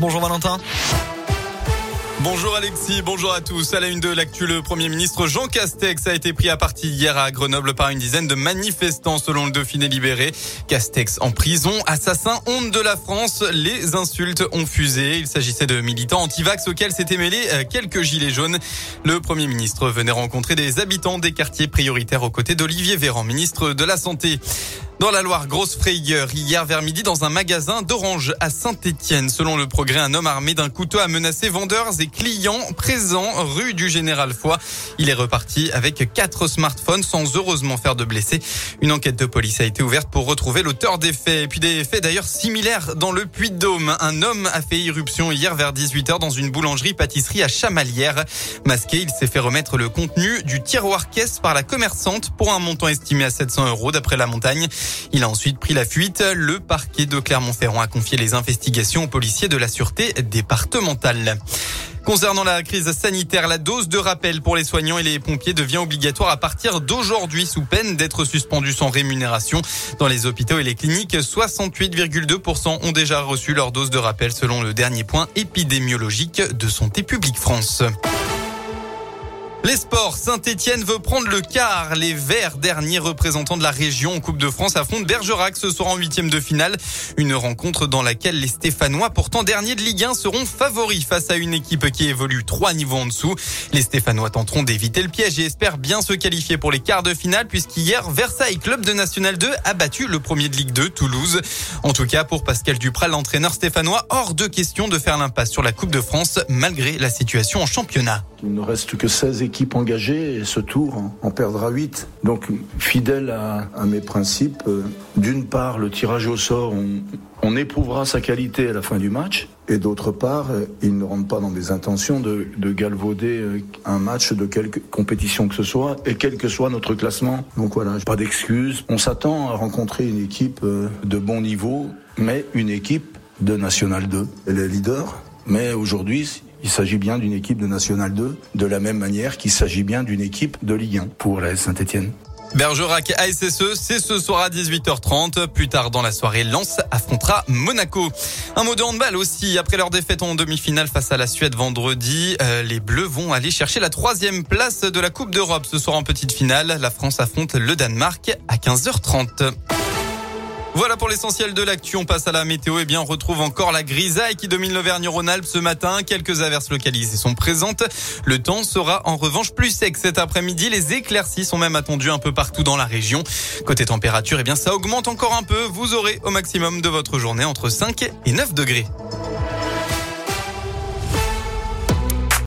Bonjour Valentin. Bonjour Alexis, bonjour à tous. À la une de l'actu, le Premier ministre Jean Castex a été pris à partie hier à Grenoble par une dizaine de manifestants selon le Dauphiné libéré. Castex en prison, assassin, honte de la France. Les insultes ont fusé. Il s'agissait de militants anti-vax auxquels s'étaient mêlés euh, quelques gilets jaunes. Le Premier ministre venait rencontrer des habitants des quartiers prioritaires aux côtés d'Olivier Véran, ministre de la Santé. Dans la Loire, grosse frayeur hier vers midi dans un magasin d'Orange à Saint-Étienne. Selon le progrès, un homme armé d'un couteau a menacé vendeurs et clients présents rue du Général Foy. Il est reparti avec quatre smartphones sans heureusement faire de blessés. Une enquête de police a été ouverte pour retrouver l'auteur des faits. Et puis des faits d'ailleurs similaires dans le Puy-de-Dôme. Un homme a fait irruption hier vers 18h dans une boulangerie-pâtisserie à Chamalières. Masqué, il s'est fait remettre le contenu du tiroir caisse par la commerçante pour un montant estimé à 700 euros d'après la montagne. Il a ensuite pris la fuite. Le parquet de Clermont-Ferrand a confié les investigations aux policiers de la sûreté départementale. Concernant la crise sanitaire, la dose de rappel pour les soignants et les pompiers devient obligatoire à partir d'aujourd'hui sous peine d'être suspendue sans rémunération. Dans les hôpitaux et les cliniques, 68,2% ont déjà reçu leur dose de rappel selon le dernier point épidémiologique de Santé publique France. Les sports, Saint-Etienne veut prendre le quart. Les Verts, derniers représentants de la région en Coupe de France, affrontent Bergerac ce soir en huitième de finale. Une rencontre dans laquelle les Stéphanois, pourtant derniers de Ligue 1, seront favoris face à une équipe qui évolue trois niveaux en dessous. Les Stéphanois tenteront d'éviter le piège et espèrent bien se qualifier pour les quarts de finale puisqu'hier, Versailles, club de National 2, a battu le premier de Ligue 2, Toulouse. En tout cas, pour Pascal Duprat, l'entraîneur stéphanois, hors de question de faire l'impasse sur la Coupe de France malgré la situation en championnat. Il ne reste que 16 équipes engagées et ce tour en perdra 8. Donc fidèle à, mes principes, euh, d'une part le tirage au sort, on, éprouvera sa qualité à la fin du match et d'autre part euh, il ne rentre pas dans des intentions de, de, galvauder euh, un match de quelque compétition que ce soit et quel que soit notre classement. Donc voilà, pas d'excuses. On s'attend à rencontrer une équipe de bon niveau, mais une équipe de National 2. Elle est leader, mais aujourd'hui, il s'agit bien d'une équipe de National 2, de la même manière qu'il s'agit bien d'une équipe de Ligue 1 pour la Saint-Etienne. Bergerac ASSE, c'est ce soir à 18h30. Plus tard dans la soirée, Lens affrontera Monaco. Un mot de handball aussi. Après leur défaite en demi-finale face à la Suède vendredi, euh, les Bleus vont aller chercher la troisième place de la Coupe d'Europe ce soir en petite finale. La France affronte le Danemark à 15h30. Voilà pour l'essentiel de l'actu. On passe à la météo. Eh bien, on retrouve encore la grisaille qui domine l'Auvergne-Rhône-Alpes ce matin. Quelques averses localisées sont présentes. Le temps sera en revanche plus sec cet après-midi. Les éclaircies sont même attendues un peu partout dans la région. Côté température, eh bien, ça augmente encore un peu. Vous aurez au maximum de votre journée entre 5 et 9 degrés.